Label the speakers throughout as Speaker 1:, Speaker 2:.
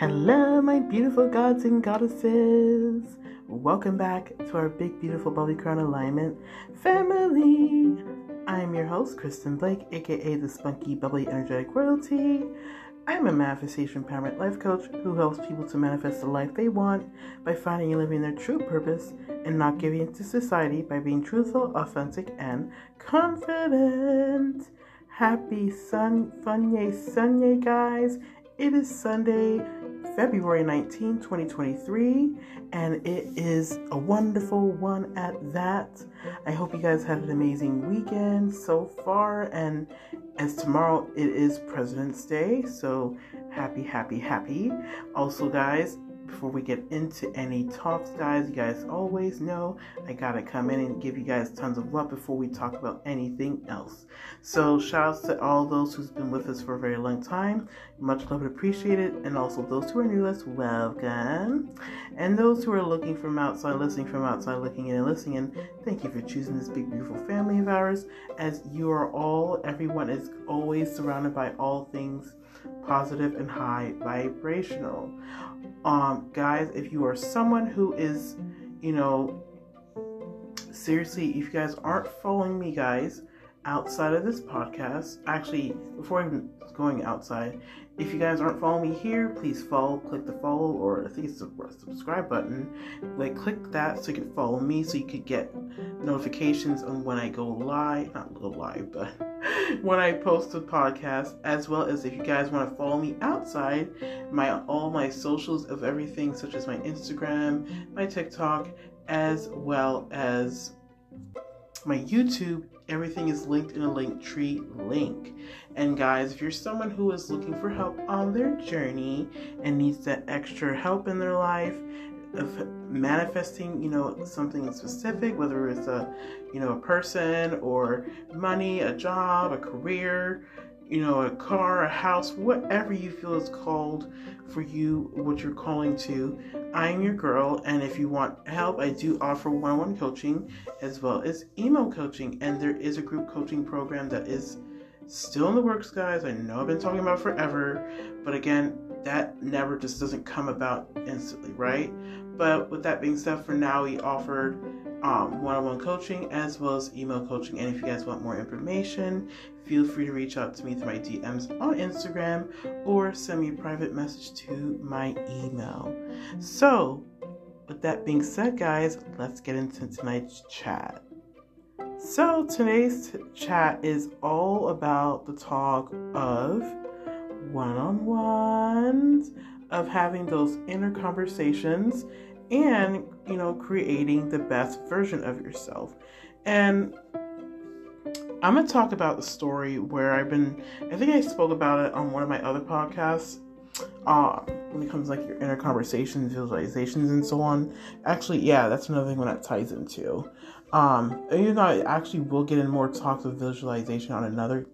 Speaker 1: Hello, my beautiful gods and goddesses. Welcome back to our big, beautiful Bubbly Crown Alignment family. I am your host, Kristen Blake, aka the Spunky Bubbly Energetic Royalty. I'm a manifestation empowerment life coach who helps people to manifest the life they want by finding and living their true purpose and not giving in to society by being truthful, authentic, and confident. Happy Sun Funye Sunday, guys. It is Sunday, February 19, 2023, and it is a wonderful one at that. I hope you guys had an amazing weekend so far, and as tomorrow it is President's Day, so happy, happy, happy. Also, guys, before we get into any talks, guys, you guys always know I gotta come in and give you guys tons of love before we talk about anything else. So, shouts to all those who's been with us for a very long time. Much love and appreciated. And also those who are new, let's welcome. And those who are looking from outside, listening from outside, looking in and listening in, thank you for choosing this big, beautiful family of ours. As you are all, everyone is always surrounded by all things positive and high vibrational. Um, guys, if you are someone who is, you know, seriously, if you guys aren't following me, guys, outside of this podcast, actually, before even going outside, if you guys aren't following me here, please follow, click the follow, or I think it's the subscribe button. Like, click that so you can follow me so you could get notifications on when I go live, not go live, but when I post a podcast, as well as if you guys want to follow me outside, my all my socials of everything, such as my Instagram, my TikTok, as well as my YouTube everything is linked in a Linktree link. And guys, if you're someone who is looking for help on their journey and needs that extra help in their life of manifesting, you know, something specific, whether it's a, you know, a person or money, a job, a career, you know, a car, a house, whatever you feel is called for you, what you're calling to. I'm your girl, and if you want help, I do offer one on one coaching as well as email coaching. And there is a group coaching program that is still in the works, guys. I know I've been talking about forever, but again, that never just doesn't come about instantly, right? But with that being said, for now, we offered um, one-on-one coaching as well as email coaching. And if you guys want more information, feel free to reach out to me through my DMs on Instagram or send me a private message to my email. So, with that being said, guys, let's get into tonight's chat. So, today's chat is all about the talk of one on ones, of having those inner conversations and you know creating the best version of yourself. And i'm going to talk about the story where i've been i think i spoke about it on one of my other podcasts uh, when it comes like your inner conversations visualizations and so on. Actually yeah that's another thing when that ties into. Um even though i actually will get in more talks of visualization on another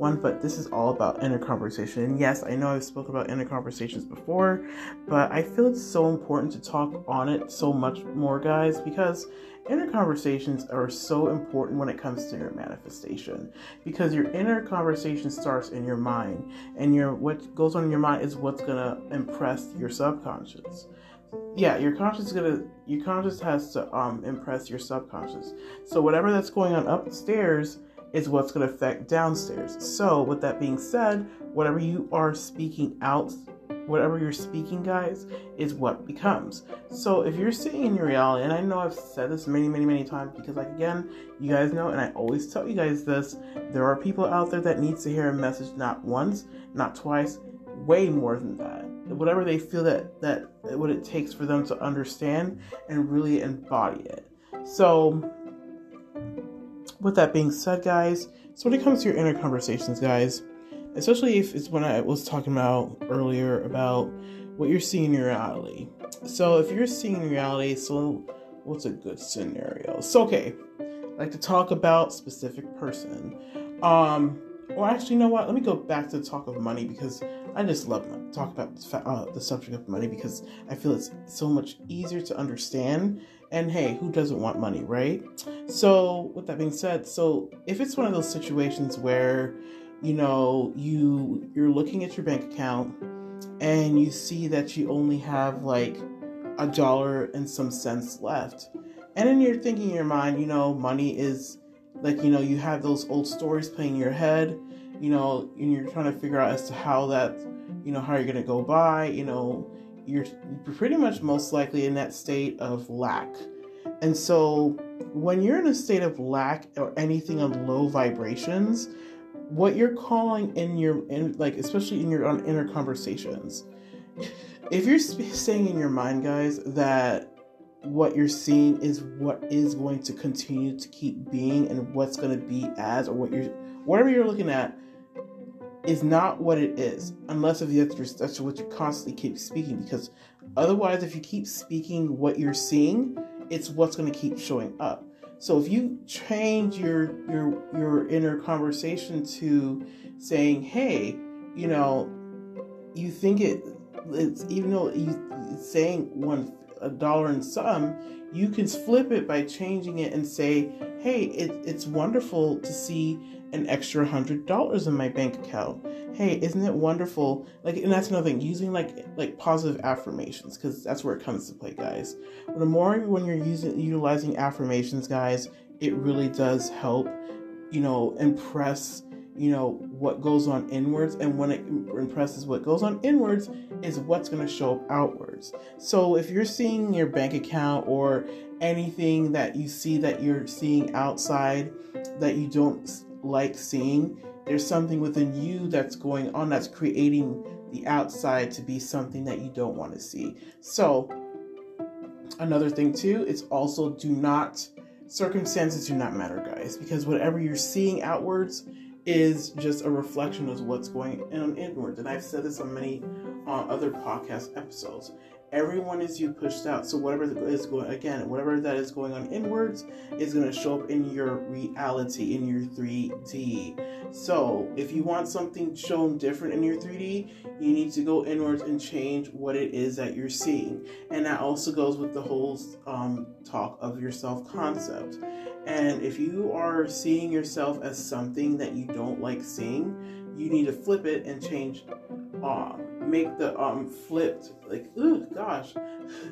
Speaker 1: one, but this is all about inner conversation. And yes, I know I've spoken about inner conversations before, but I feel it's so important to talk on it so much more, guys, because inner conversations are so important when it comes to your manifestation because your inner conversation starts in your mind and your what goes on in your mind is what's going to impress your subconscious yeah your conscious is gonna your conscious has to um impress your subconscious so whatever that's going on upstairs is what's going to affect downstairs. So, with that being said, whatever you are speaking out, whatever you're speaking, guys, is what becomes. So, if you're sitting in your reality, and I know I've said this many, many, many times because, like, again, you guys know, and I always tell you guys this there are people out there that needs to hear a message not once, not twice, way more than that. Whatever they feel that that what it takes for them to understand and really embody it. So, with that being said, guys, so when it comes to your inner conversations, guys, especially if it's when I was talking about earlier about what you're seeing in reality. So if you're seeing reality, so what's a good scenario? So okay, I like to talk about specific person. Um, or actually, you know what? Let me go back to the talk of money because I just love talk about uh, the subject of money because I feel it's so much easier to understand and hey, who doesn't want money, right? So, with that being said, so if it's one of those situations where, you know, you you're looking at your bank account and you see that you only have like a dollar and some cents left. And then you're thinking in your mind, you know, money is like, you know, you have those old stories playing in your head, you know, and you're trying to figure out as to how that, you know, how you're going to go by, you know, you're pretty much most likely in that state of lack. And so when you're in a state of lack or anything on low vibrations, what you're calling in your in like especially in your on inner conversations if you're saying in your mind guys that what you're seeing is what is going to continue to keep being and what's going to be as or what you're whatever you're looking at is not what it is unless if that's, that's what you constantly keep speaking because otherwise if you keep speaking what you're seeing it's what's going to keep showing up. So if you change your your your inner conversation to saying hey you know you think it it's even though you saying one a dollar and some, you can flip it by changing it and say, hey, it, it's wonderful to see an extra hundred dollars in my bank account. Hey, isn't it wonderful? Like, and that's another thing, using like like positive affirmations because that's where it comes to play, guys. The more when you're using utilizing affirmations, guys, it really does help, you know, impress you know what goes on inwards and when it impresses what goes on inwards is what's going to show up outwards. So if you're seeing your bank account or anything that you see that you're seeing outside that you don't like seeing there's something within you that's going on that's creating the outside to be something that you don't want to see. So another thing too it's also do not circumstances do not matter guys because whatever you're seeing outwards is just a reflection of what's going on inwards. And I've said this on many uh, other podcast episodes. Everyone is you pushed out. So whatever is going again, whatever that is going on inwards is going to show up in your reality, in your 3D. So if you want something shown different in your 3D, you need to go inwards and change what it is that you're seeing. And that also goes with the whole um, talk of your self concept. And if you are seeing yourself as something that you don't like seeing, you need to flip it and change. Uh, make the um flipped like oh gosh,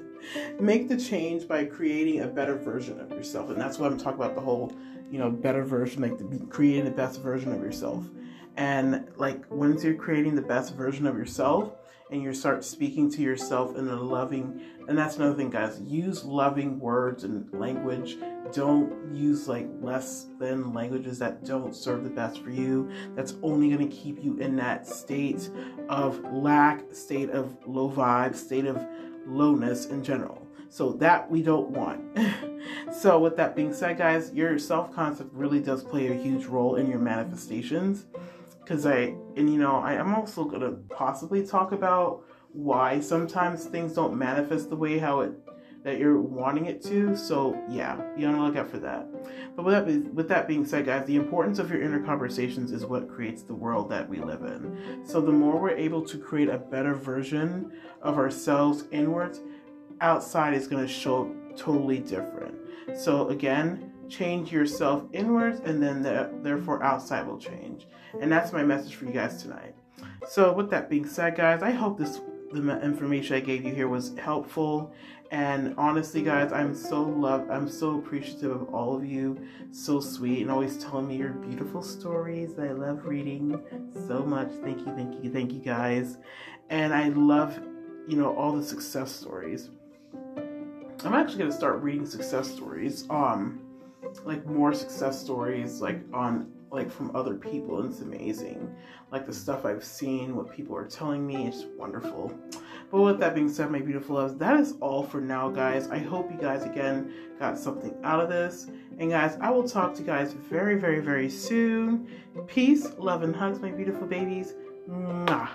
Speaker 1: make the change by creating a better version of yourself, and that's what I'm talking about. The whole you know better version, like the, creating the best version of yourself. And like once you're creating the best version of yourself, and you start speaking to yourself in a loving and that's another thing guys use loving words and language. Don't use like less than languages that don't serve the best for you. That's only going to keep you in that state of lack state of low vibe state of lowness in general. So that we don't want. So with that being said guys your self-concept really does play a huge role in your manifestations because I and you know I am also gonna possibly talk about why sometimes things don't manifest the way how it that you're wanting it to. So yeah, be on the lookout for that. But with that with that being said, guys, the importance of your inner conversations is what creates the world that we live in. So the more we're able to create a better version of ourselves inwards, outside is going to show totally different. So again, change yourself inwards and then the, therefore outside will change. And that's my message for you guys tonight. So with that being said guys i hope this the information i gave you here was helpful. And honestly guys i'm so love i'm so appreciative of all of you. So sweet and always telling me your beautiful stories i love reading so much. Thank you thank you thank you guys. And i love you know all the success stories. I'm actually going to start reading success stories um like more success stories like on like from other people and it's amazing. Like the stuff i've seen what people are telling me it's wonderful. But with that being said my beautiful loves that is all for now guys. I hope you guys again got something out of this. And guys i will talk to you guys very very very soon. Peace love and hugs my beautiful babies. Mwah.